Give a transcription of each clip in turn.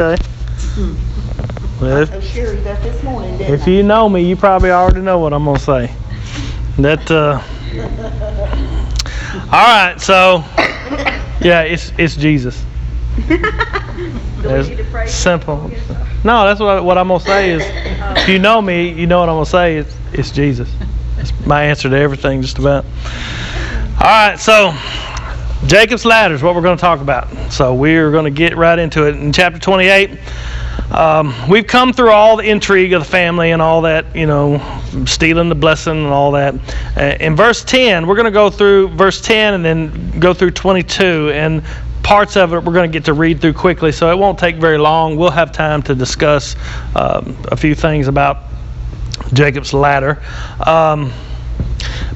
Okay. Well, if, So Sherry that this morning, didn't if you know me, you probably already know what I'm gonna say. That. Uh, all right. So, yeah, it's it's Jesus. It's simple. No, that's what what I'm gonna say is. If you know me, you know what I'm gonna say. It's it's Jesus. It's my answer to everything, just about. All right. So. Jacob's ladder is what we're going to talk about. So we're going to get right into it. In chapter 28, um, we've come through all the intrigue of the family and all that, you know, stealing the blessing and all that. Uh, in verse 10, we're going to go through verse 10 and then go through 22. And parts of it we're going to get to read through quickly, so it won't take very long. We'll have time to discuss um, a few things about Jacob's ladder. Um,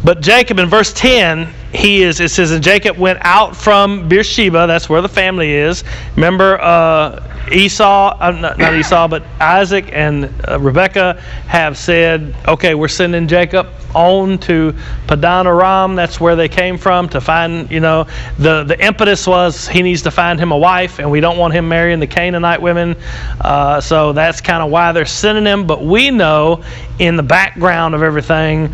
but Jacob in verse 10, he is, it says, and Jacob went out from Beersheba, that's where the family is. Remember, uh, Esau, uh, not, not Esau, but Isaac and uh, have said, okay, we're sending Jacob on to Padan Aram. That's where they came from to find, you know, the, the impetus was he needs to find him a wife, and we don't want him marrying the Canaanite women. Uh, so that's kind of why they're sending him. But we know in the background of everything,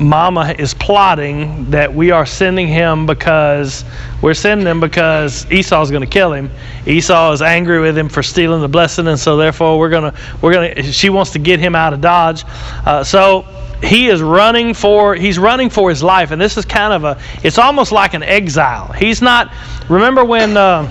Mama is plotting that we are sending him because we're sending him because Esau's going to kill him. Esau is angry with him for stealing the blessing, and so therefore we're gonna we're gonna. She wants to get him out of Dodge. Uh, so he is running for he's running for his life, and this is kind of a. It's almost like an exile. He's not. Remember when. Uh,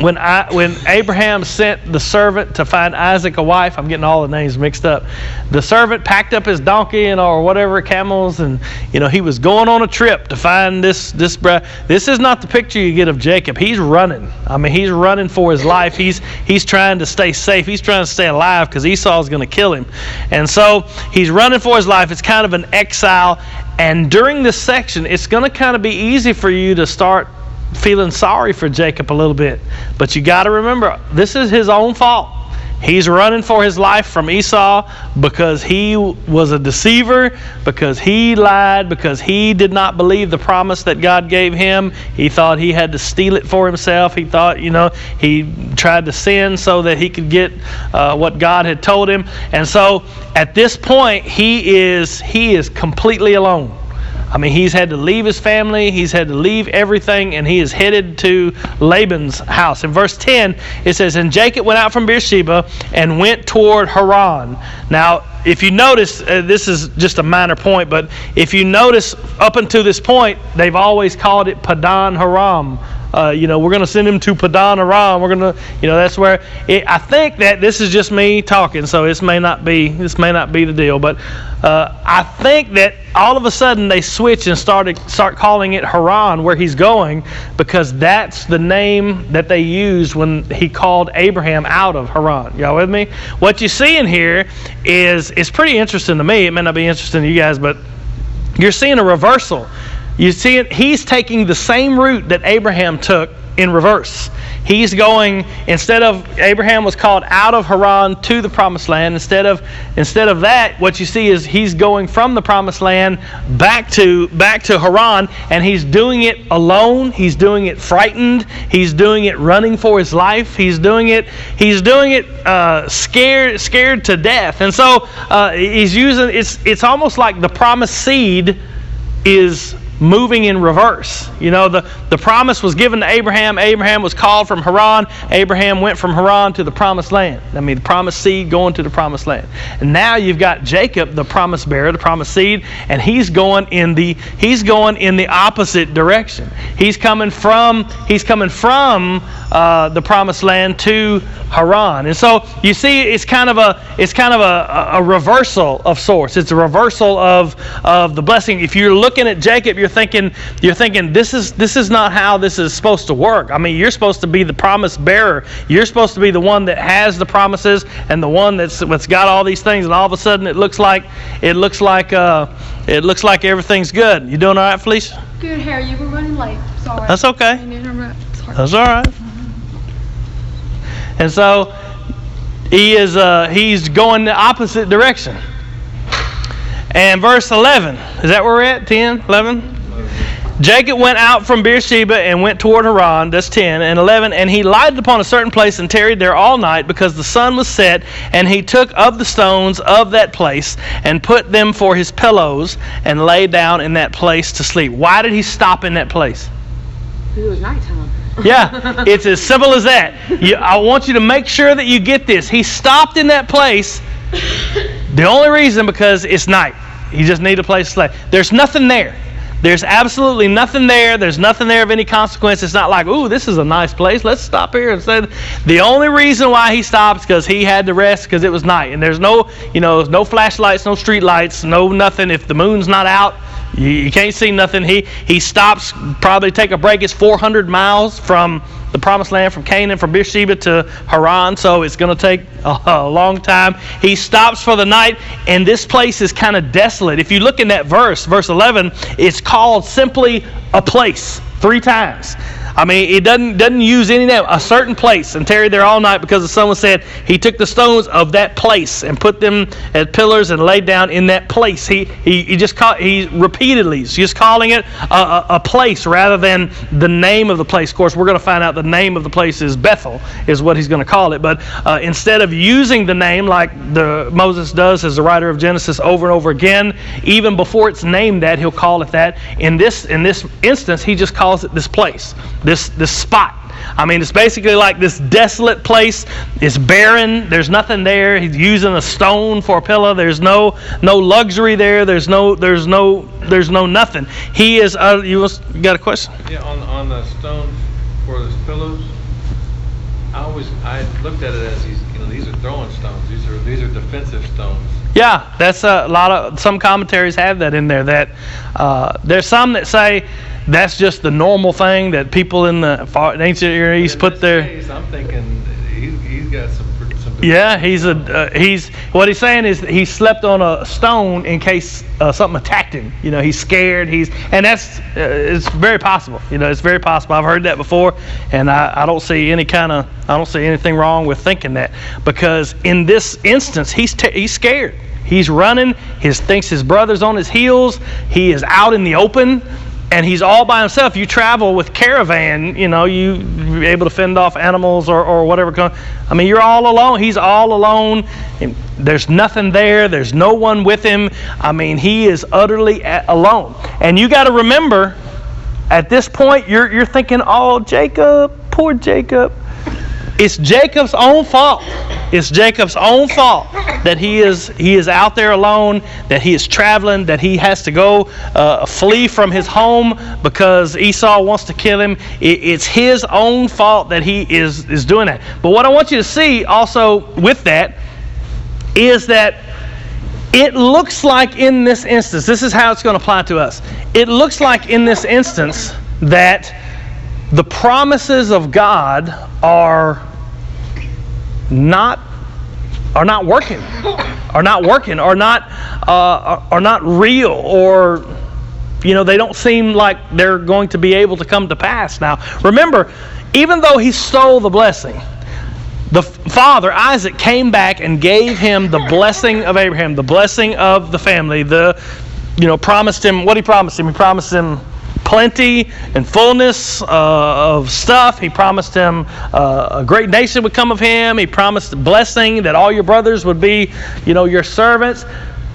when I, when Abraham sent the servant to find Isaac a wife, I'm getting all the names mixed up. The servant packed up his donkey and or whatever camels, and you know he was going on a trip to find this this. This is not the picture you get of Jacob. He's running. I mean, he's running for his life. He's he's trying to stay safe. He's trying to stay alive because Esau's going to kill him, and so he's running for his life. It's kind of an exile, and during this section, it's going to kind of be easy for you to start feeling sorry for Jacob a little bit. But you got to remember, this is his own fault. He's running for his life from Esau because he was a deceiver, because he lied, because he did not believe the promise that God gave him. He thought he had to steal it for himself. He thought, you know, he tried to sin so that he could get uh, what God had told him. And so at this point, he is he is completely alone. I mean, he's had to leave his family, he's had to leave everything, and he is headed to Laban's house. In verse 10, it says, And Jacob went out from Beersheba and went toward Haran. Now, if you notice, uh, this is just a minor point, but if you notice up until this point, they've always called it Padan Aram. Uh, you know, we're going to send him to Padan Aram. We're going to, you know, that's where it, I think that this is just me talking, so this may not be this may not be the deal, but uh, I think that all of a sudden they switch and started start calling it Haran, where he's going, because that's the name that they used when he called Abraham out of Haran. Y'all with me? What you see in here is it's pretty interesting to me. It may not be interesting to you guys, but you're seeing a reversal. You see it, he's taking the same route that Abraham took in reverse. He's going instead of Abraham was called out of Haran to the promised land. Instead of instead of that, what you see is he's going from the promised land back to back to Haran, and he's doing it alone. He's doing it frightened. He's doing it running for his life. He's doing it. He's doing it uh, scared scared to death. And so uh, he's using it's it's almost like the promised seed is moving in reverse. You know, the, the promise was given to Abraham. Abraham was called from Haran. Abraham went from Haran to the promised land. I mean, the promised seed going to the promised land. And now you've got Jacob, the promise bearer, the promised seed, and he's going in the he's going in the opposite direction. He's coming from he's coming from uh, the promised land to Haran. And so you see, it's kind of a it's kind of a, a reversal of sorts. It's a reversal of of the blessing. If you're looking at Jacob, you're thinking you're thinking this is this is not how this is supposed to work. I mean, you're supposed to be the promise bearer. You're supposed to be the one that has the promises and the one that's that's got all these things. And all of a sudden, it looks like it looks like uh, it looks like everything's good. You doing all right, Felicia? Good, Harry. You were running late. Sorry. That's okay. I didn't. Sorry. That's all right. And so he is uh, he's going the opposite direction. And verse 11, is that where we're at? 10, 11? Jacob went out from Beersheba and went toward Haran. That's 10. And 11. And he lighted upon a certain place and tarried there all night because the sun was set. And he took of the stones of that place and put them for his pillows and lay down in that place to sleep. Why did he stop in that place? It was nighttime. Yeah, it's as simple as that. You, I want you to make sure that you get this. He stopped in that place. The only reason because it's night. He just needed a place to sleep. There's nothing there. There's absolutely nothing there. There's nothing there of any consequence. It's not like, ooh, this is a nice place. Let's stop here and say. The only reason why he stopped is because he had to rest because it was night, and there's no, you know, no flashlights, no street lights, no nothing. If the moon's not out, you, you can't see nothing. He he stops probably take a break. It's 400 miles from the promised land from Canaan, from Beersheba to Haran, so it's going to take a, a, long time. He stops for the night, and this place is kind of desolate. If you look in that verse, verse 11, it's called simply a place three times. I mean, it doesn't doesn't use any name. A certain place and tarried there all night because the sun said he took the stones of that place and put them as pillars and laid down in that place. He he, he just call, he repeatedly he's just calling it a, a, a, place rather than the name of the place. Of course, we're going to find out the name of the place is Bethel is what he's going to call it. But uh, instead of using the name like the Moses does as the writer of Genesis over and over again, even before it's named that, he'll call it that. In this in this instance, he just calls it this place this, this spot. I mean, it's basically like this desolate place. It's barren. There's nothing there. He's using a stone for a pillow. There's no no luxury there. There's no there's no there's no nothing. He is. Uh, you, was, you got a question? Yeah, on on the stones for the pillows. I always I looked at it as these you know these are throwing stones. These are these are defensive stones. Yeah, that's a lot of some commentaries have that in there. That uh, there's some that say that's just the normal thing that people in the far, ancient Near East put their. Case, I'm thinking he's, he's got some. some yeah, he's a uh, he's what he's saying is he slept on a stone in case uh, something attacked him. You know, he's scared. He's and that's uh, it's very possible. You know, it's very possible. I've heard that before, and I, I don't see any kind of I don't see anything wrong with thinking that because in this instance he's t- he's scared. He's running. He thinks his brother's on his heels. He is out in the open and he's all by himself. You travel with caravan, you know, you able to fend off animals or, or whatever. I mean, you're all alone. He's all alone. There's nothing there. There's no one with him. I mean, he is utterly alone. And you got to remember, at this point, you're you're thinking, oh, Jacob, poor Jacob. It's Jacob's own fault. It's Jacob's own fault that he is he is out there alone, that he is traveling, that he has to go uh, flee from his home because Esau wants to kill him. It, it's his own fault that he is is doing that. But what I want you to see also with that is that it looks like in this instance, this is how it's going to apply to us. It looks like in this instance that the promises of God are not are not working, are not working, are not uh, are not real, or you know they don't seem like they're going to be able to come to pass. Now, remember, even though he stole the blessing, the father Isaac came back and gave him the blessing of Abraham, the blessing of the family, the you know promised him what he promised him. He promised him plenty and fullness uh, of stuff. He promised him uh, a great nation would come of him. He promised blessing that all your brothers would be, you know, your servants.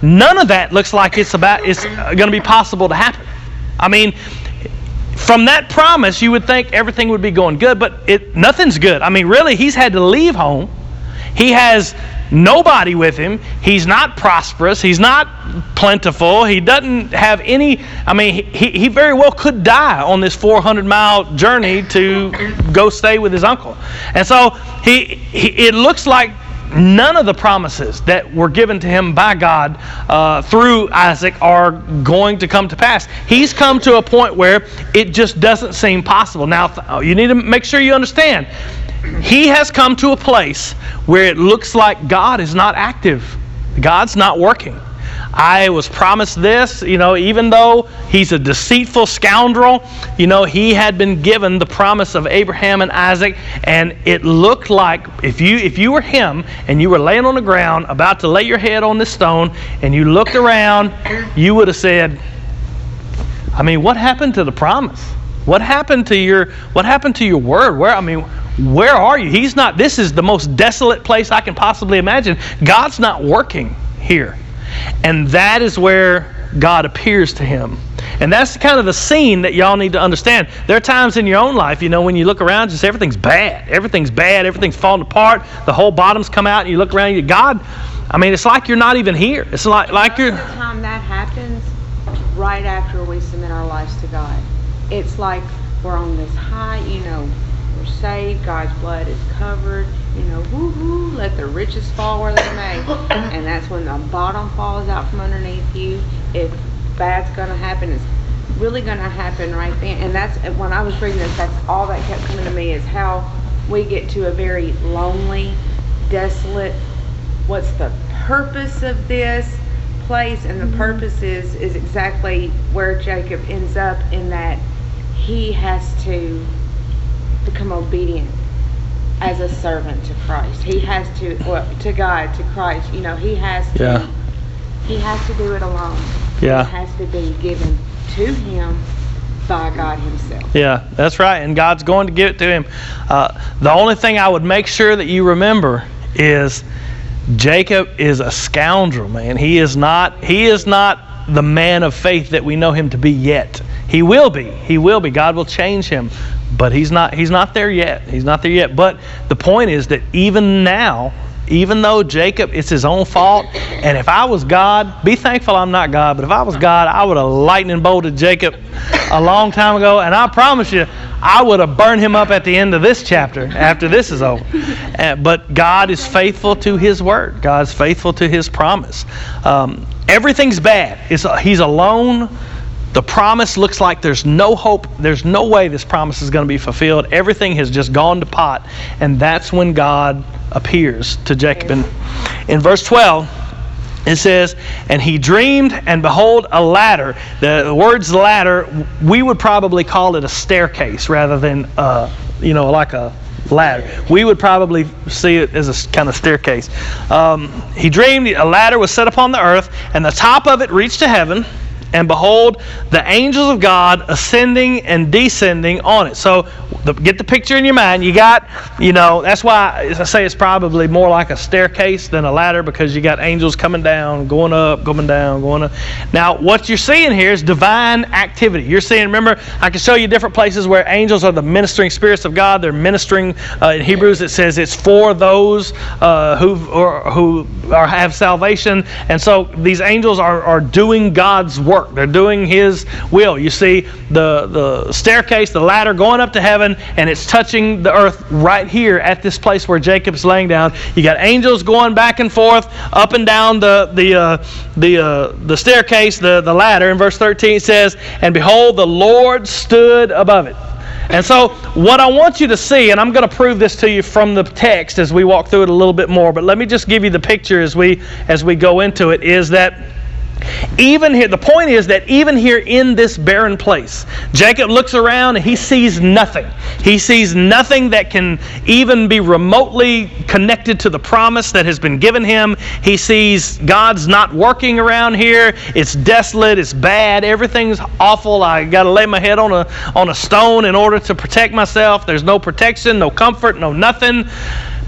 None of that looks like it's about it's going to be possible to happen. I mean, from that promise, you would think everything would be going good, but it nothing's good. I mean, really, he's had to leave home. He has nobody with him. He's not prosperous. He's not plentiful. He doesn't have any. I mean, he, he very well could die on this 400 mile journey to go stay with his uncle. And so he, he it looks like none of the promises that were given to him by God uh, through Isaac are going to come to pass. He's come to a point where it just doesn't seem possible. Now, you need to make sure you understand he has come to a place where it looks like God is not active. God's not working. I was promised this, you know, even though he's a deceitful scoundrel, you know, he had been given the promise of Abraham and Isaac, and it looked like if you if you were him and you were laying on the ground about to lay your head on this stone and you looked around, you would have said, I mean, what happened to the promise? What happened to your what happened to your word? Where I mean, where are you? He's not this is the most desolate place I can possibly imagine. God's not working here. And that is where God appears to him. And that's kind of the scene that y'all need to understand. There are times in your own life, you know, when you look around, just everything's bad. Everything's bad. Everything's falling apart. The whole bottom's come out, and you look around, you God, I mean, it's like you're not even here. It's like like you're. The time that happens right after we submit our lives to God. It's like we're on this high, you know, we're saved, God's blood is covered, you know, woo hoo, let the riches fall where they may. And that's when the bottom falls out from underneath you. If bad's gonna happen, it's really gonna happen right then. And that's when I was reading this, that's all that kept coming to me is how we get to a very lonely, desolate, what's the purpose of this place and the mm-hmm. purpose is is exactly where jacob ends up in that he has to become obedient as a servant to christ he has to well, to god to christ you know he has to Yeah. he has to do it alone Yeah. it has to be given to him by god himself Yeah, that's right. And God's going to give it to him. Uh, the only thing I would make sure that you remember is Jacob is a scoundrel, man. He is not. He is not the man of faith that we know him to be yet. He will be. He will be. God will change him, but he's not. He's not there yet. He's not there yet. But the point is that even now, even though Jacob, it's his own fault, and if I was God, be thankful I'm not God. But if I was God, I would have lightning bolted Jacob a long time ago, and I promise you, I would have burned him up at the end of this chapter after this is over. Uh, but God is faithful to His word. God's faithful to His promise. Um, everything's bad. It's, he's alone. The promise looks like there's no hope. There's no way this promise is going to be fulfilled. Everything has just gone to pot. And that's when God appears to Jacob. And in verse 12, it says, and he dreamed, and behold, a ladder. The words ladder, we would probably call it a staircase rather than, uh, you know, like a ladder. We would probably see it as a kind of staircase. Um, he dreamed a ladder was set upon the earth, and the top of it reached to heaven. And behold, the angels of God ascending and descending on it. So, the, get the picture in your mind. You got, you know, that's why I say it's probably more like a staircase than a ladder because you got angels coming down, going up, going down, going up. Now, what you're seeing here is divine activity. You're seeing, remember, I can show you different places where angels are the ministering spirits of God. They're ministering. Uh, in Hebrews, it says it's for those uh, who or, who are, have salvation. And so these angels are, are doing God's work. They're doing His will. You see the the staircase, the ladder going up to heaven, and it's touching the earth right here at this place where Jacob's laying down. You got angels going back and forth, up and down the the uh, the uh, the staircase, the the ladder. In verse 13 it says, "And behold, the Lord stood above it." And so, what I want you to see, and I'm going to prove this to you from the text as we walk through it a little bit more, but let me just give you the picture as we as we go into it. Is that even here, the point is that even here in this barren place, Jacob looks around and he sees nothing. He sees nothing that can even be remotely connected to the promise that has been given him. He sees God's not working around here. It's desolate. It's bad. Everything's awful. I got to lay my head on a on a stone in order to protect myself. There's no protection, no comfort, no nothing.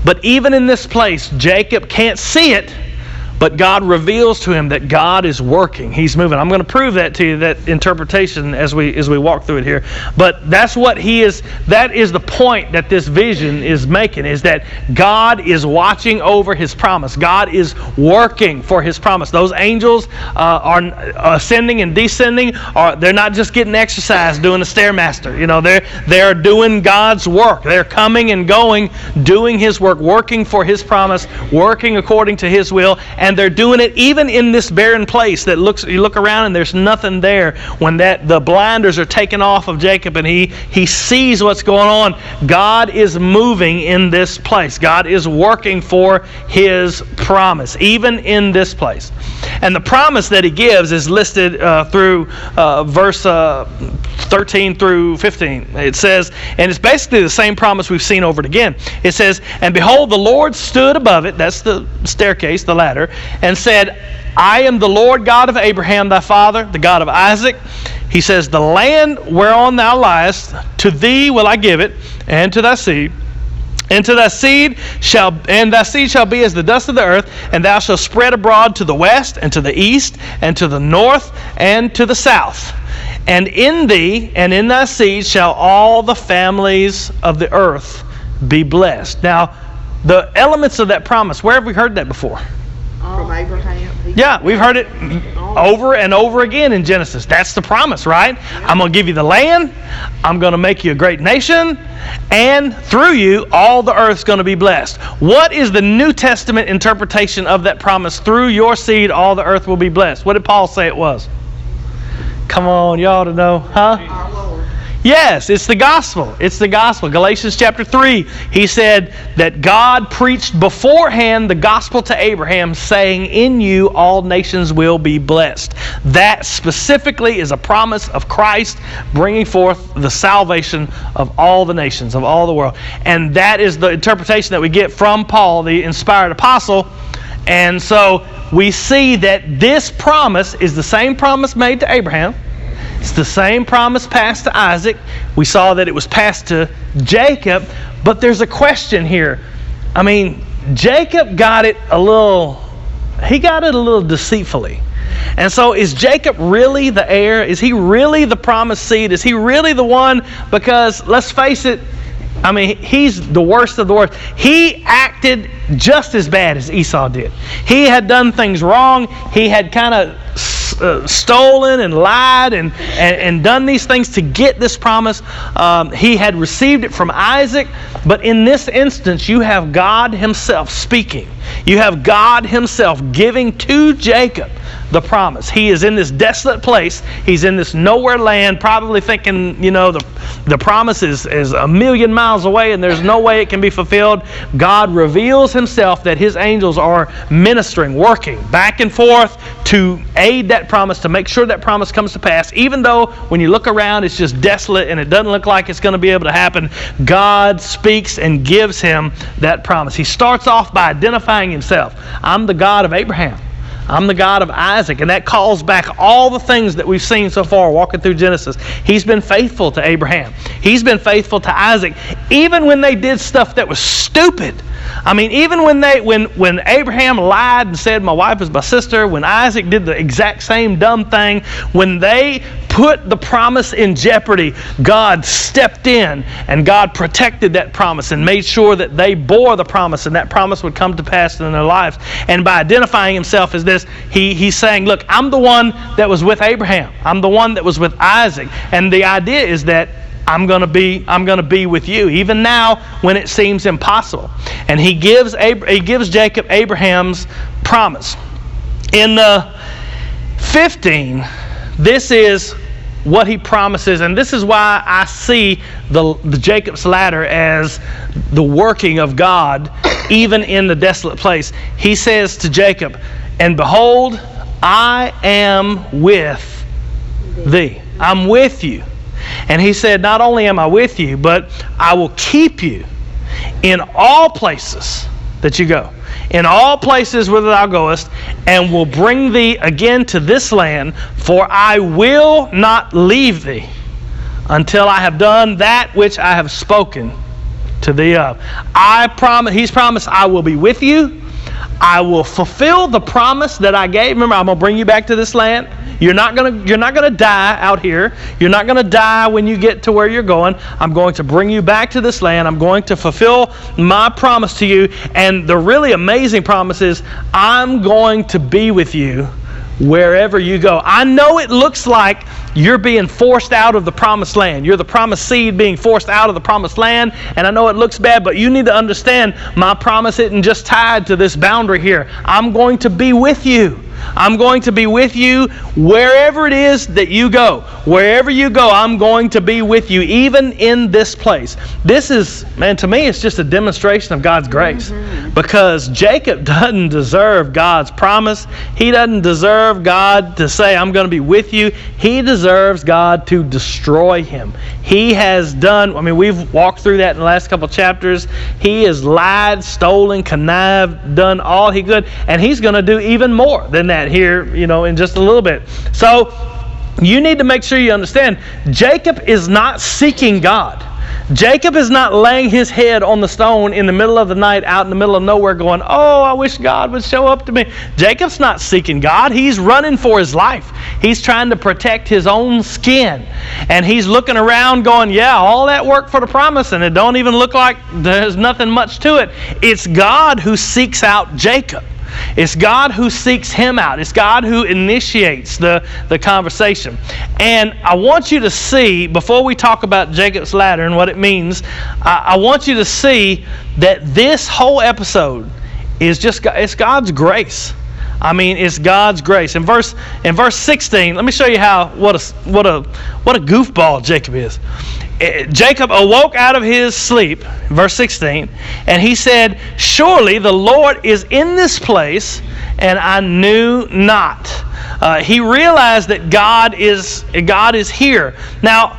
But even in this place, Jacob can't see it but God reveals to him that God is working. He's moving. I'm going to prove that to you, that interpretation as we as we walk through it here. But that's what he is. That is the point that this vision is making: is that God is watching over His promise. God is working for His promise. Those angels uh, are ascending and descending. Are they're not just getting exercise doing the stairmaster. You know, they're they're doing God's work. They're coming and going, doing His work, working for His promise, working according to His will and they're doing it even in this barren place that looks you look around and there's nothing there. When that the blinders are taken off of Jacob and he he sees what's going on God is moving in this place. God is working for his promise even in this place. And the promise that he gives is listed uh, through uh, verse uh, 13 through 15 it says and it's basically the same promise we've seen over it again. It says and behold the Lord stood above it that's the staircase the ladder and said, I am the Lord God of Abraham thy father, the God of Isaac. He says, The land whereon thou liest, to thee will I give it, and to thy seed. And to thy seed shall and thy seed shall be as the dust of the earth, and thou shalt spread abroad to the west and to the east and to the north and to the south. And in thee and in thy seed shall all the families of the earth be blessed. Now, the elements of that promise, where have we heard that before? From oh. Abraham. Yeah, we've heard it over and over again in Genesis. That's the promise, right? I'm going to give you the land. I'm going to make you a great nation. And through you, all the earth's going to be blessed. What is the New Testament interpretation of that promise? Through your seed, all the earth will be blessed. What did Paul say it was? Come on, y'all to know, huh? Yes, it's the gospel. It's the gospel. Galatians chapter 3, he said that God preached beforehand the gospel to Abraham, saying, In you all nations will be blessed. That specifically is a promise of Christ bringing forth the salvation of all the nations, of all the world. And that is the interpretation that we get from Paul, the inspired apostle. And so we see that this promise is the same promise made to Abraham. It's the same promise passed to Isaac. We saw that it was passed to Jacob, but there's a question here. I mean, Jacob got it a little, he got it a little deceitfully. And so, is Jacob really the heir? Is he really the promised seed? Is he really the one? Because let's face it, I mean, he's the worst of the worst. He acted just as bad as Esau did. He had done things wrong. He had kind of uh, stolen and lied and, and, and done these things to get this promise. Um, he had received it from Isaac. But in this instance, you have God Himself speaking. You have God Himself giving to Jacob the promise. He is in this desolate place. He's in this nowhere land, probably thinking, you know, the, the promise is, is a million miles away and there's no way it can be fulfilled. God reveals himself that his angels are ministering, working back and forth to aid that promise, to make sure that promise comes to pass. Even though when you look around, it's just desolate and it doesn't look like it's going to be able to happen, God speaks and gives him that promise. He starts off by identifying himself I'm the God of Abraham. I'm the God of Isaac. And that calls back all the things that we've seen so far walking through Genesis. He's been faithful to Abraham, He's been faithful to Isaac, even when they did stuff that was stupid. I mean, even when they when when Abraham lied and said my wife is my sister, when Isaac did the exact same dumb thing, when they put the promise in jeopardy, God stepped in and God protected that promise and made sure that they bore the promise and that promise would come to pass in their lives. And by identifying himself as this, he, he's saying, Look, I'm the one that was with Abraham. I'm the one that was with Isaac. And the idea is that I'm going to be I'm going to be with you even now when it seems impossible. And he gives Ab- he gives Jacob Abraham's promise. In the 15 this is what he promises and this is why I see the, the Jacob's ladder as the working of God even in the desolate place. He says to Jacob, "And behold, I am with thee. I'm with you." And he said, Not only am I with you, but I will keep you in all places that you go, in all places whither thou goest, and will bring thee again to this land, for I will not leave thee until I have done that which I have spoken to thee of. I promise, he's promised, I will be with you. I will fulfill the promise that I gave. Remember, I'm going to bring you back to this land. You're not going to you're not going to die out here. You're not going to die when you get to where you're going. I'm going to bring you back to this land. I'm going to fulfill my promise to you. And the really amazing promise is I'm going to be with you wherever you go. I know it looks like you're being forced out of the promised land. You're the promised seed being forced out of the promised land. And I know it looks bad, but you need to understand my promise isn't just tied to this boundary here. I'm going to be with you. I'm going to be with you wherever it is that you go. Wherever you go, I'm going to be with you, even in this place. This is, man, to me, it's just a demonstration of God's grace. Mm-hmm. Because Jacob doesn't deserve God's promise. He doesn't deserve God to say, I'm going to be with you. He deserves God to destroy him. He has done, I mean, we've walked through that in the last couple chapters. He has lied, stolen, connived, done all he could, and he's going to do even more than that. here, you know, in just a little bit. So you need to make sure you understand Jacob is not seeking God. Jacob is not laying his head on the stone in the middle of the night out in the middle of nowhere going, Oh, I wish God would show up to me. Jacob's not seeking God. He's running for his life. He's trying to protect his own skin. And he's looking around going, Yeah, all that work for the promise, and it don't even look like there's nothing much to it. It's God who seeks out Jacob. It's God who seeks him out. It's God who initiates the, the conversation. And I want you to see, before we talk about Jacob's ladder and what it means, I, I want you to see that this whole episode is just it's God's grace. I mean, it's God's grace. In verse in verse 16, let me show you how what a what a what a goofball Jacob is. Eh, Jacob awoke out of his sleep, verse 16, and he said, Surely the Lord is in this place, and I knew not. Uh, he realized that God is God is here. Now,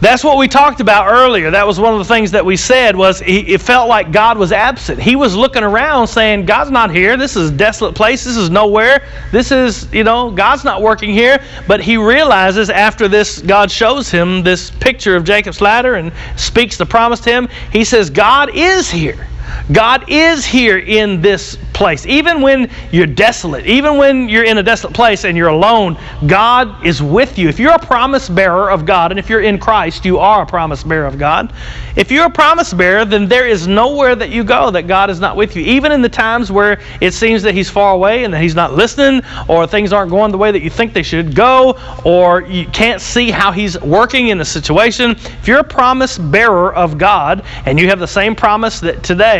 that's what we talked about earlier. That was one of the things that we said was he, it felt like God was absent. He was looking around saying, God's not here. This is a desolate place. This is nowhere. This is, you know, God's not working here. But he realizes after this, God shows him this picture of Jacob's ladder and speaks the promise to him. He says, God is here. God is here in this place. Even when you're desolate, even when you're in a desolate place and you're alone, God is with you. If you're a promise bearer of God, and if you're in Christ, you are a promise bearer of God. If you're a promise bearer, then there is nowhere that you go that God is not with you. Even in the times where it seems that He's far away and that He's not listening, or things aren't going the way that you think they should go, or you can't see how He's working in a situation. If you're a promise bearer of God and you have the same promise that today,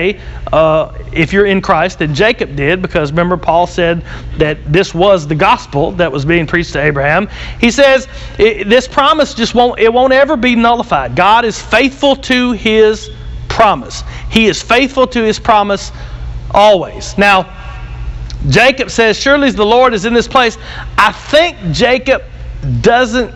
uh, if you're in Christ, that Jacob did, because remember, Paul said that this was the gospel that was being preached to Abraham. He says this promise just won't, it won't ever be nullified. God is faithful to his promise, He is faithful to his promise always. Now, Jacob says, Surely the Lord is in this place. I think Jacob doesn't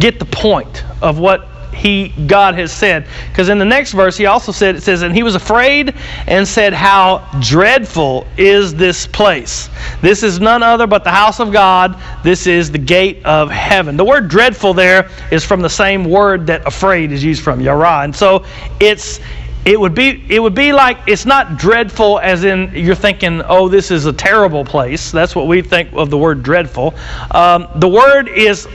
get the point of what he God has said. Because in the next verse he also said it says, and he was afraid and said, How dreadful is this place. This is none other but the house of God. This is the gate of heaven. The word dreadful there is from the same word that afraid is used from, yara. And so it's it would be it would be like it's not dreadful as in you're thinking oh this is a terrible place that's what we think of the word dreadful um, the word is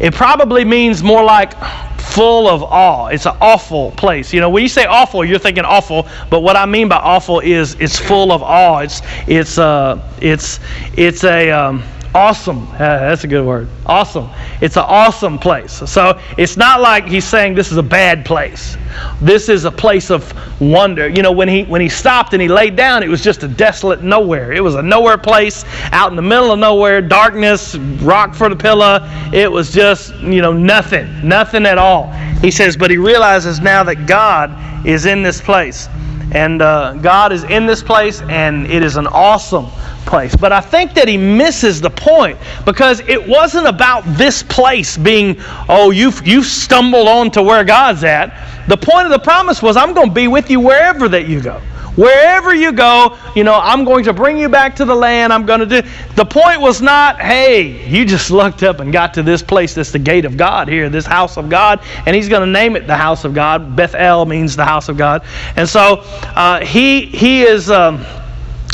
it probably means more like full of awe. It's an awful place. You know, when you say awful, you're thinking awful, but what I mean by awful is it's full of awe. It's it's uh it's it's a um, awesome. That's a good word. Awesome. It's an awesome place. So it's not like he's saying this is a bad place. This is a place of wonder. You know, when he when he stopped and he laid down, it was just a desolate nowhere. It was a nowhere place out in the middle of nowhere, darkness, rock for the pillow. It was just, you know, nothing. Nothing at all. He says, but he realizes now that God is in this place. And uh, God is in this place, and it is an awesome place. But I think that he misses the point because it wasn't about this place being, oh, you've, you've stumbled on to where God's at. The point of the promise was, I'm going to be with you wherever that you go. Wherever you go, you know, I'm going to bring you back to the land. I'm going to do. The point was not, hey, you just lucked up and got to this place that's the gate of God here, this house of God, and he's going to name it the house of God. Bethel means the house of God. And so uh, he, he is. Um,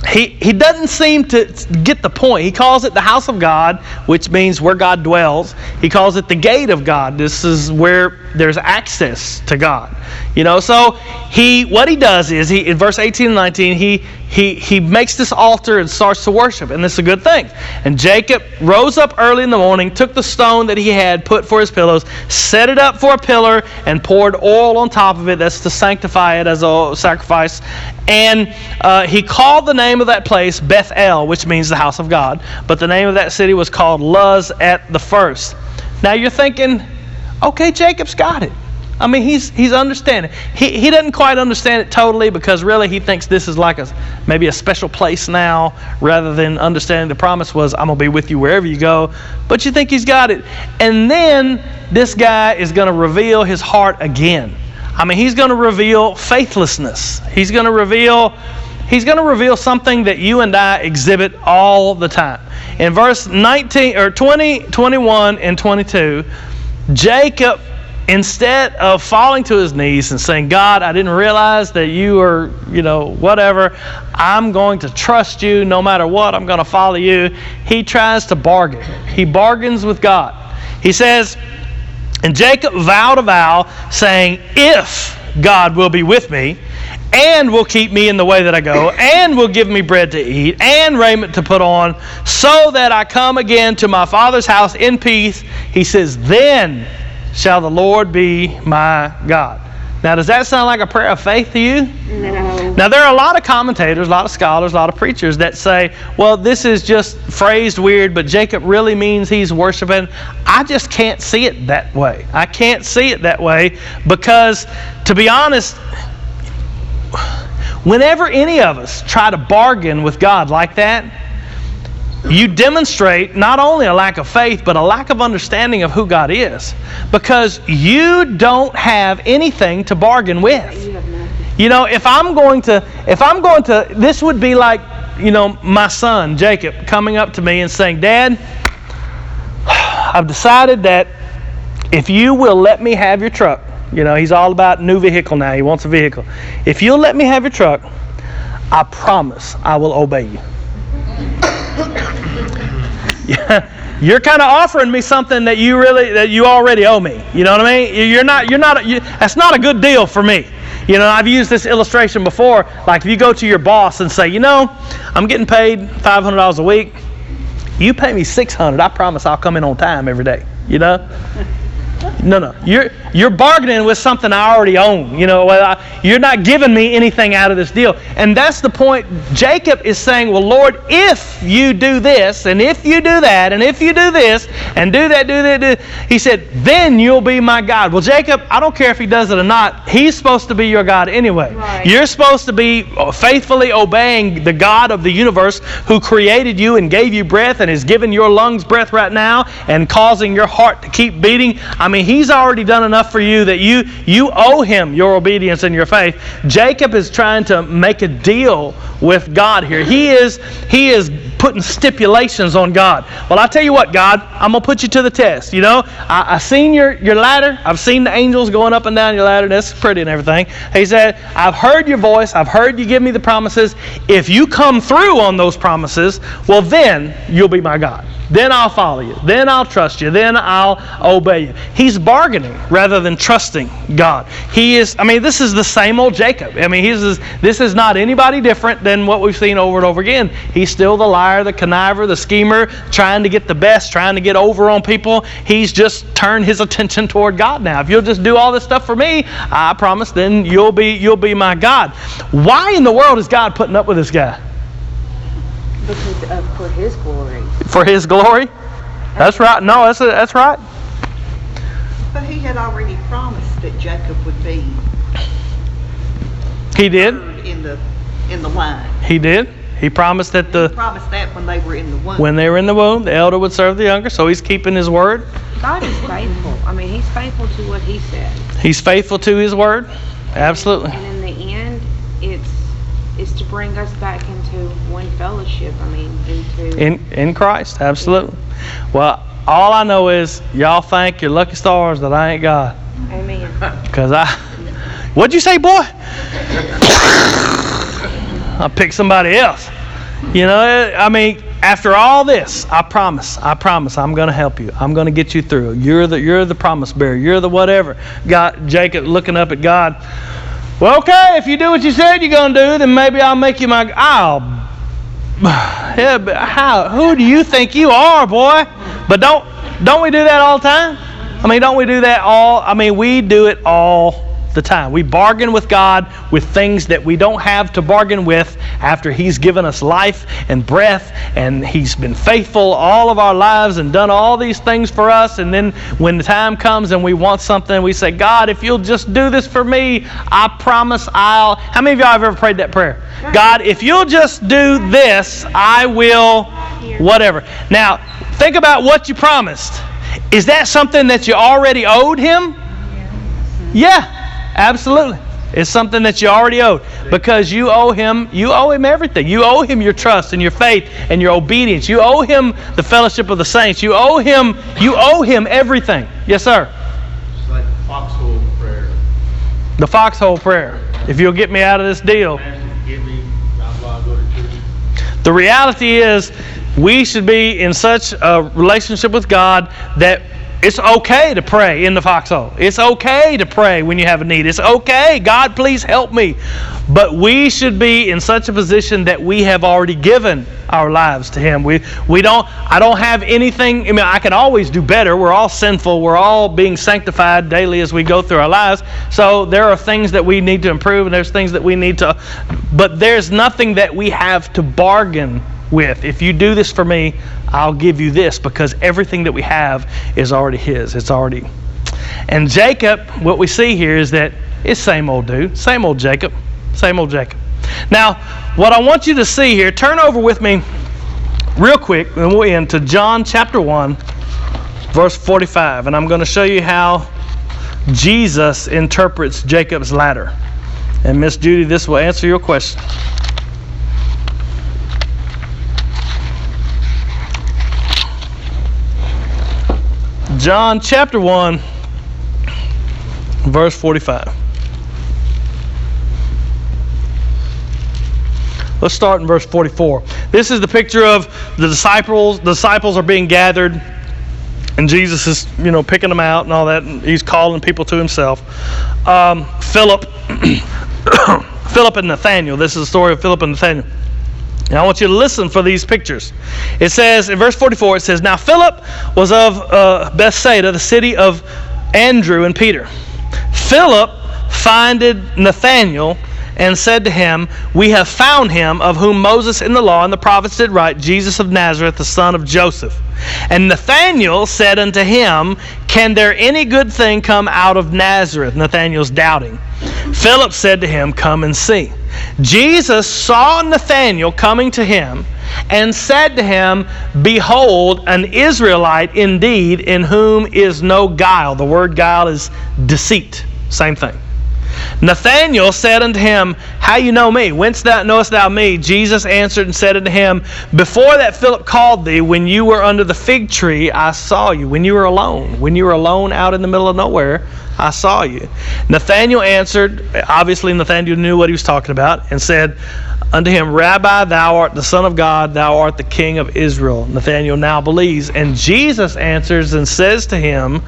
he, he doesn't seem to get the point. He calls it the house of God, which means where God dwells. He calls it the gate of God. This is where there's access to God. You know, so he what he does is he in verse 18 and 19, he he he makes this altar and starts to worship, and this is a good thing. And Jacob rose up early in the morning, took the stone that he had put for his pillows, set it up for a pillar, and poured oil on top of it. That's to sanctify it as a sacrifice. And uh, he called the name of that place Bethel, which means the house of God. But the name of that city was called Luz at the first. Now you're thinking, okay, Jacob's got it. I mean, he's he's understanding. He he doesn't quite understand it totally because really he thinks this is like a maybe a special place now, rather than understanding the promise was I'm gonna be with you wherever you go. But you think he's got it, and then this guy is gonna reveal his heart again. I mean, he's gonna reveal faithlessness. He's gonna reveal He's going to reveal something that you and I exhibit all the time. In verse 19 or 20, 21 and 22, Jacob instead of falling to his knees and saying, God, I didn't realize that you are, you know, whatever, I'm going to trust you no matter what, I'm going to follow you, he tries to bargain. He bargains with God. He says, and Jacob vowed a vow, saying, If God will be with me, and will keep me in the way that I go, and will give me bread to eat, and raiment to put on, so that I come again to my father's house in peace, he says, Then shall the Lord be my God. Now, does that sound like a prayer of faith to you? No. Now, there are a lot of commentators, a lot of scholars, a lot of preachers that say, well, this is just phrased weird, but Jacob really means he's worshiping. I just can't see it that way. I can't see it that way because, to be honest, whenever any of us try to bargain with God like that, you demonstrate not only a lack of faith, but a lack of understanding of who God is. Because you don't have anything to bargain with. You know, if I'm going to, if I'm going to, this would be like, you know, my son, Jacob, coming up to me and saying, Dad, I've decided that if you will let me have your truck, you know, he's all about new vehicle now. He wants a vehicle. If you'll let me have your truck, I promise I will obey you. You're kind of offering me something that you really that you already owe me. You know what I mean? You're not you're not you, that's not a good deal for me. You know, I've used this illustration before. Like if you go to your boss and say, you know, I'm getting paid five hundred dollars a week. You pay me six hundred. I promise I'll come in on time every day. You know. No, no. You're you're bargaining with something I already own. You know, well, I, you're not giving me anything out of this deal. And that's the point. Jacob is saying, "Well, Lord, if you do this, and if you do that, and if you do this, and do that, do that, do," he said, "Then you'll be my God." Well, Jacob, I don't care if he does it or not. He's supposed to be your God anyway. Right. You're supposed to be uh, faithfully obeying the God of the universe who created you and gave you breath and is giving your lungs breath right now and causing your heart to keep beating. I mean, he's already done enough for you that you you owe him your obedience and your faith. Jacob is trying to make a deal with God here. He is he is putting stipulations on God. Well, I tell you what, God, I'm gonna put you to the test. You know, I, I seen your your ladder. I've seen the angels going up and down your ladder. That's pretty and everything. He said, I've heard your voice. I've heard you give me the promises. If you come through on those promises, well, then you'll be my God. Then I'll follow you. Then I'll trust you. Then I'll obey you. He's bargaining rather than trusting God. He is, I mean, this is the same old Jacob. I mean, he's, this is not anybody different than what we've seen over and over again. He's still the liar, the conniver, the schemer, trying to get the best, trying to get over on people. He's just turned his attention toward God now. If you'll just do all this stuff for me, I promise, then you'll be, you'll be my God. Why in the world is God putting up with this guy? Because of for His glory. For his glory? That's right. No, that's, that's right. But he had already promised that Jacob would be He did. in the, in the line. He did. He promised that He the promised that when they were in the womb. when they were in the womb, the elder would serve the younger. So he's keeping his word. God is faithful. I mean, He's faithful to what He said. He's faithful to his word. Absolutely. And in the end, it's it's to bring us back into one fellowship. I mean, into In in Christ. Absolutely. Well, all I know is y'all thank your lucky stars that I ain't God. Amen. Cause I, what'd you say, boy? I'll pick somebody else. You know, I mean, after all this, I promise, I promise, I'm going to help you. I'm going to get you through. You're the, you're the promise bearer. You're the whatever. God, Jacob looking up at God. Well, okay, if you do what you said you're going to do, then maybe I'll make you my. I'll. How? Who do you think you are, boy? But don't don't we do that all the time? I mean, don't we do that all? I mean, we do it all the time. We bargain with God with things that we don't have to bargain with after He's given us life and breath and He's been faithful all of our lives and done all these things for us. And then when the time comes and we want something, we say, God, if you'll just do this for me, I promise I'll. How many of y'all have ever prayed that prayer? God, if you'll just do this, I will whatever. Now, think about what you promised. Is that something that you already owed Him? Yeah, absolutely. It's something that you already owed because you owe him. You owe him everything. You owe him your trust and your faith and your obedience. You owe him the fellowship of the saints. You owe him. You owe him everything. Yes, sir. It's like the foxhole prayer. The foxhole prayer. If you'll get me out of this deal. Master, forgive me, blah, blah, go to church. The reality is, we should be in such a relationship with God that it's okay to pray in the foxhole. It's okay to pray when you have a need. It's okay. God, please help me. But we should be in such a position that we have already given our lives to Him. We we don't. I don't have anything. I mean, I can always do better. We're all sinful. We're all being sanctified daily as we go through our lives. So there are things that we need to improve, and there's things that we need to. But there's nothing that we have to bargain with. If you do this for me, I'll give you this because everything that we have is already His. It's already. And Jacob, what we see here is that it's same old dude, same old Jacob, same old Jacob. Now, what I want you to see here, turn over with me real quick, and we'll end to John chapter 1, verse 45. And I'm going to show you how Jesus interprets Jacob's ladder. And Miss Judy, this will answer your question. John chapter 1, verse 45. Let's start in verse 44. This is the picture of the disciples. The disciples are being gathered, and Jesus is, you know, picking them out and all that. And he's calling people to himself. Um, Philip, Philip and Nathaniel. This is the story of Philip and Nathaniel. I want you to listen for these pictures. It says in verse 44, it says, Now Philip was of uh, Bethsaida, the city of Andrew and Peter. Philip finded Nathanael and said to him, We have found him of whom Moses in the law and the prophets did write, Jesus of Nazareth, the son of Joseph. And Nathanael said unto him, Can there any good thing come out of Nazareth? Nathanael's doubting. Philip said to him, Come and see. Jesus saw Nathanael coming to him and said to him, Behold, an Israelite indeed, in whom is no guile. The word guile is deceit. Same thing. Nathanael said unto him, How you know me? Whence thou knowest thou me? Jesus answered and said unto him, Before that Philip called thee, when you were under the fig tree, I saw you. When you were alone, when you were alone out in the middle of nowhere, I saw you. Nathanael answered, obviously Nathanael knew what he was talking about, and said unto him, Rabbi, thou art the Son of God, thou art the King of Israel. Nathanael now believes. And Jesus answers and says to him,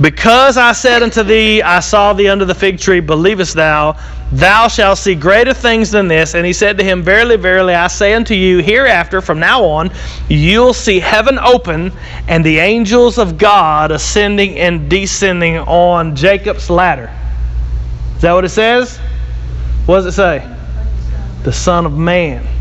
Because I said unto thee, I saw thee under the fig tree, believest thou? Thou shalt see greater things than this. And he said to him, Verily, verily, I say unto you, hereafter, from now on, you'll see heaven open and the angels of God ascending and descending on Jacob's ladder. Is that what it says? What does it say? The Son of Man.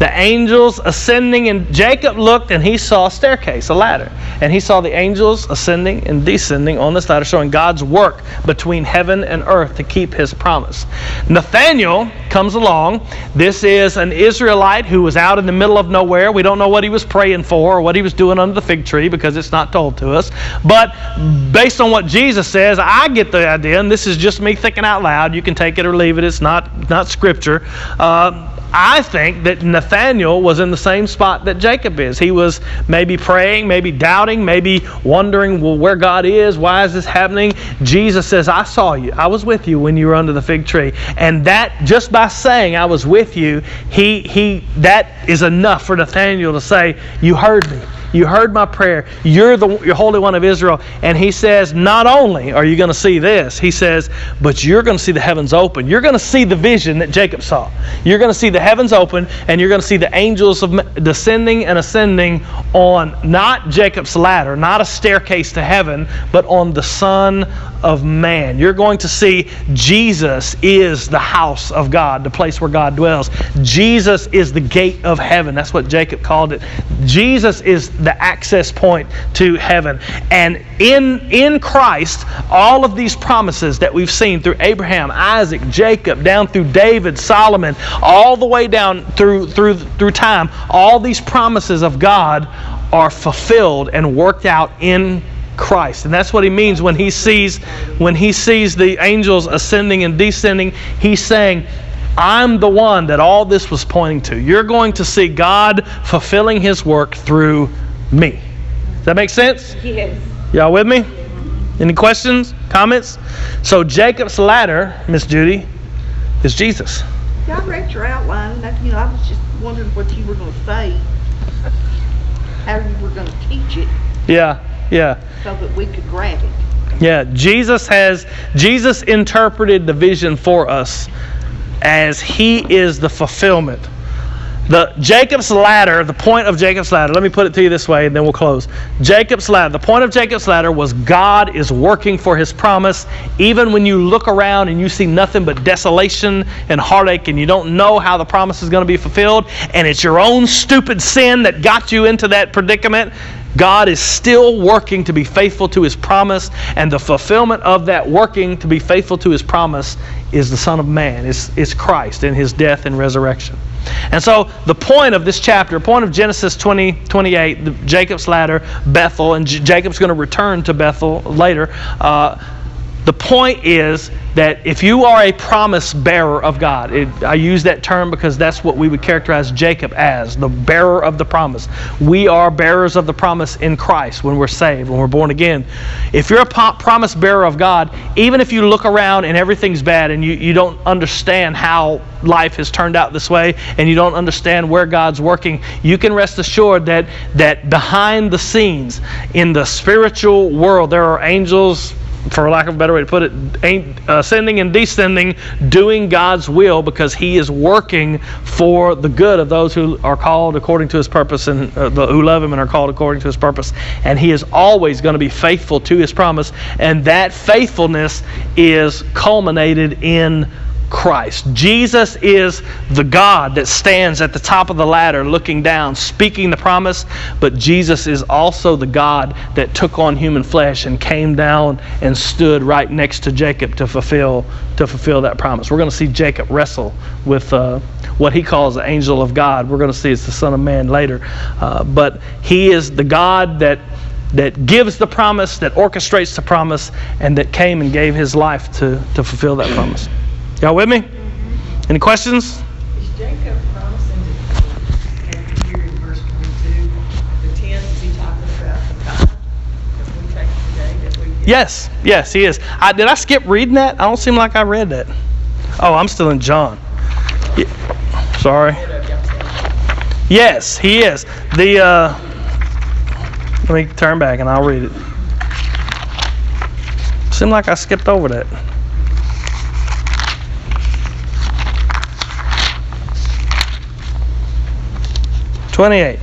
The angels ascending, and Jacob looked and he saw a staircase, a ladder. And he saw the angels ascending and descending on this ladder, showing God's work between heaven and earth to keep his promise. Nathanael comes along. This is an Israelite who was out in the middle of nowhere. We don't know what he was praying for or what he was doing under the fig tree because it's not told to us. But based on what Jesus says, I get the idea, and this is just me thinking out loud. You can take it or leave it. It's not not scripture. Uh, I think that Nathaniel was in the same spot that Jacob is. He was maybe praying, maybe doubting, maybe wondering, well, where God is, why is this happening? Jesus says, I saw you. I was with you when you were under the fig tree. And that just by saying I was with you, he he that is enough for Nathaniel to say, You heard me. You heard my prayer. You're the you're Holy One of Israel. And he says, not only are you going to see this, he says, but you're going to see the heavens open. You're going to see the vision that Jacob saw. You're going to see the heavens open, and you're going to see the angels descending and ascending on not Jacob's ladder, not a staircase to heaven, but on the Son of Man. You're going to see Jesus is the house of God, the place where God dwells. Jesus is the gate of heaven. That's what Jacob called it. Jesus is the access point to heaven. And in, in Christ, all of these promises that we've seen through Abraham, Isaac, Jacob, down through David, Solomon, all the way down through, through, through time, all these promises of God are fulfilled and worked out in Christ. And that's what he means when he sees when he sees the angels ascending and descending, he's saying, I'm the one that all this was pointing to. You're going to see God fulfilling his work through me. Does that make sense? Yes. Y'all with me? Any questions? Comments? So Jacob's ladder, Miss Judy, is Jesus. Yeah, I read your outline, and that, you know, I was just wondering what you were gonna say. How you were gonna teach it Yeah, yeah. so that we could grab it. Yeah, Jesus has Jesus interpreted the vision for us as he is the fulfillment. The Jacob's ladder, the point of Jacob's ladder, let me put it to you this way and then we'll close. Jacob's ladder, the point of Jacob's ladder was God is working for his promise even when you look around and you see nothing but desolation and heartache and you don't know how the promise is going to be fulfilled and it's your own stupid sin that got you into that predicament. God is still working to be faithful to his promise, and the fulfillment of that working to be faithful to his promise is the Son of Man, is, is Christ in his death and resurrection. And so the point of this chapter, point of Genesis 20, 28, Jacob's ladder, Bethel, and J- Jacob's going to return to Bethel later. Uh, the point is that if you are a promise bearer of God, it, I use that term because that's what we would characterize Jacob as the bearer of the promise. We are bearers of the promise in Christ when we're saved, when we're born again. If you're a promise bearer of God, even if you look around and everything's bad and you, you don't understand how life has turned out this way and you don't understand where God's working, you can rest assured that, that behind the scenes in the spiritual world, there are angels for lack of a better way to put it, ascending and descending, doing God's will because He is working for the good of those who are called according to His purpose and uh, the, who love Him and are called according to His purpose. And He is always going to be faithful to His promise, and that faithfulness is culminated in Christ. Jesus is the God that stands at the top of the ladder looking down, speaking the promise, but Jesus is also the God that took on human flesh and came down and stood right next to Jacob to fulfill to fulfill that promise. We're going to see Jacob wrestle with uh, what he calls the angel of God. We're going to see it's the Son of Man later. Uh, but he is the God that that gives the promise, that orchestrates the promise, and that came and gave his life to, to fulfill that promise. Y'all with me? Any questions? Is Jacob promising to, here in verse twenty-two, the ten, is he talking about the time that we take today that we? Yes, yes, he is. I, did I skip reading that? I don't seem like I read that. Oh, I'm still in John. Ye- sorry. Yes, he is. The uh, let me turn back and I'll read it. Seemed like I skipped over that. 28.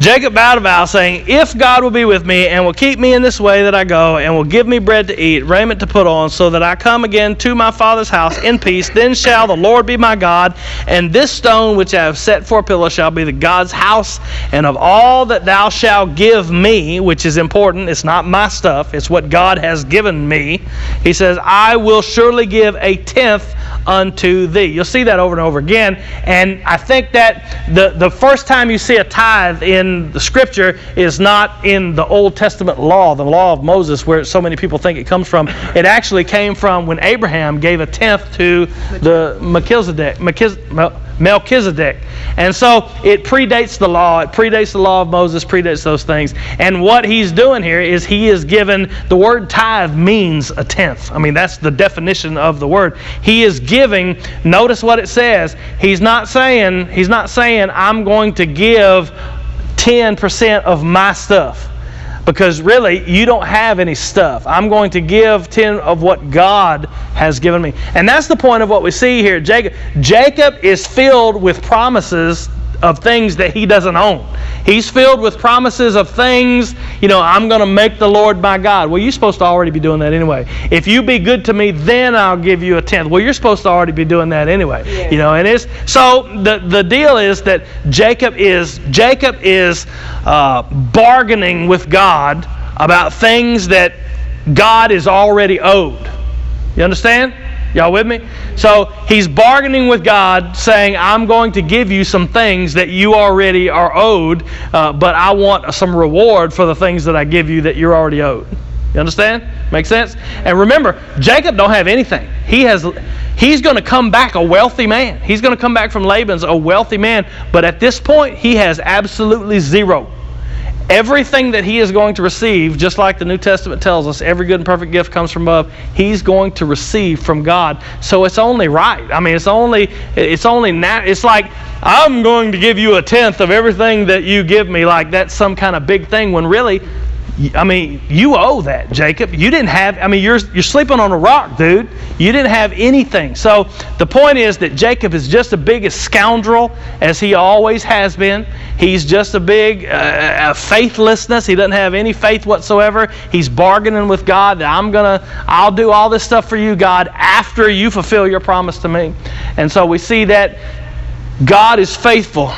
Jacob bowed a vow, saying, If God will be with me, and will keep me in this way that I go, and will give me bread to eat, raiment to put on, so that I come again to my father's house in peace, then shall the Lord be my God, and this stone which I have set for a pillar shall be the God's house, and of all that thou shalt give me, which is important, it's not my stuff, it's what God has given me. He says, I will surely give a tenth unto thee. You'll see that over and over again. And I think that the, the first time you see a tithe in the scripture is not in the Old Testament law, the law of Moses, where so many people think it comes from. It actually came from when Abraham gave a tenth to the Melchizedek. Melchiz- Melchizedek. And so it predates the law. It predates the law of Moses, predates those things. And what he's doing here is he is given the word tithe means a tenth. I mean, that's the definition of the word. He is giving, notice what it says. He's not saying, he's not saying, I'm going to give 10% of my stuff because really you don't have any stuff. I'm going to give 10 of what God has given me. And that's the point of what we see here. Jacob Jacob is filled with promises of things that he doesn't own. He's filled with promises of things, you know, I'm going to make the Lord my God. Well, you're supposed to already be doing that anyway. If you be good to me, then I'll give you a tenth. Well, you're supposed to already be doing that anyway. Yeah. You know, and it's so the the deal is that Jacob is Jacob is uh, bargaining with God about things that God is already owed. You understand? Y'all with me? So he's bargaining with God, saying, I'm going to give you some things that you already are owed, uh, but I want some reward for the things that I give you that you're already owed. You understand? Make sense? And remember, Jacob don't have anything. He has he's going to come back a wealthy man. He's going to come back from Laban's a wealthy man, but at this point he has absolutely zero. Everything that he is going to receive, just like the New Testament tells us, every good and perfect gift comes from above. He's going to receive from God. So it's only right. I mean, it's only it's only nat- It's like I'm going to give you a tenth of everything that you give me. Like that's some kind of big thing. When really, I mean, you owe that, Jacob. You didn't have. I mean, you're you're sleeping on a rock, dude. You didn't have anything. So the point is that Jacob is just as big a scoundrel as he always has been. He's just a big uh, faithlessness. He doesn't have any faith whatsoever. He's bargaining with God that I'm gonna, I'll do all this stuff for you, God, after you fulfill your promise to me. And so we see that God is faithful,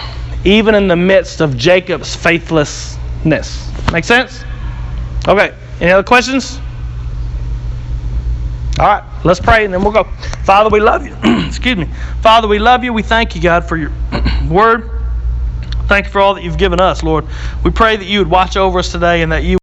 even in the midst of Jacob's faithlessness. Make sense? Okay. Any other questions? All right, let's pray and then we'll go. Father, we love you. Excuse me. Father, we love you. We thank you, God, for your word. Thank you for all that you've given us, Lord. We pray that you would watch over us today and that you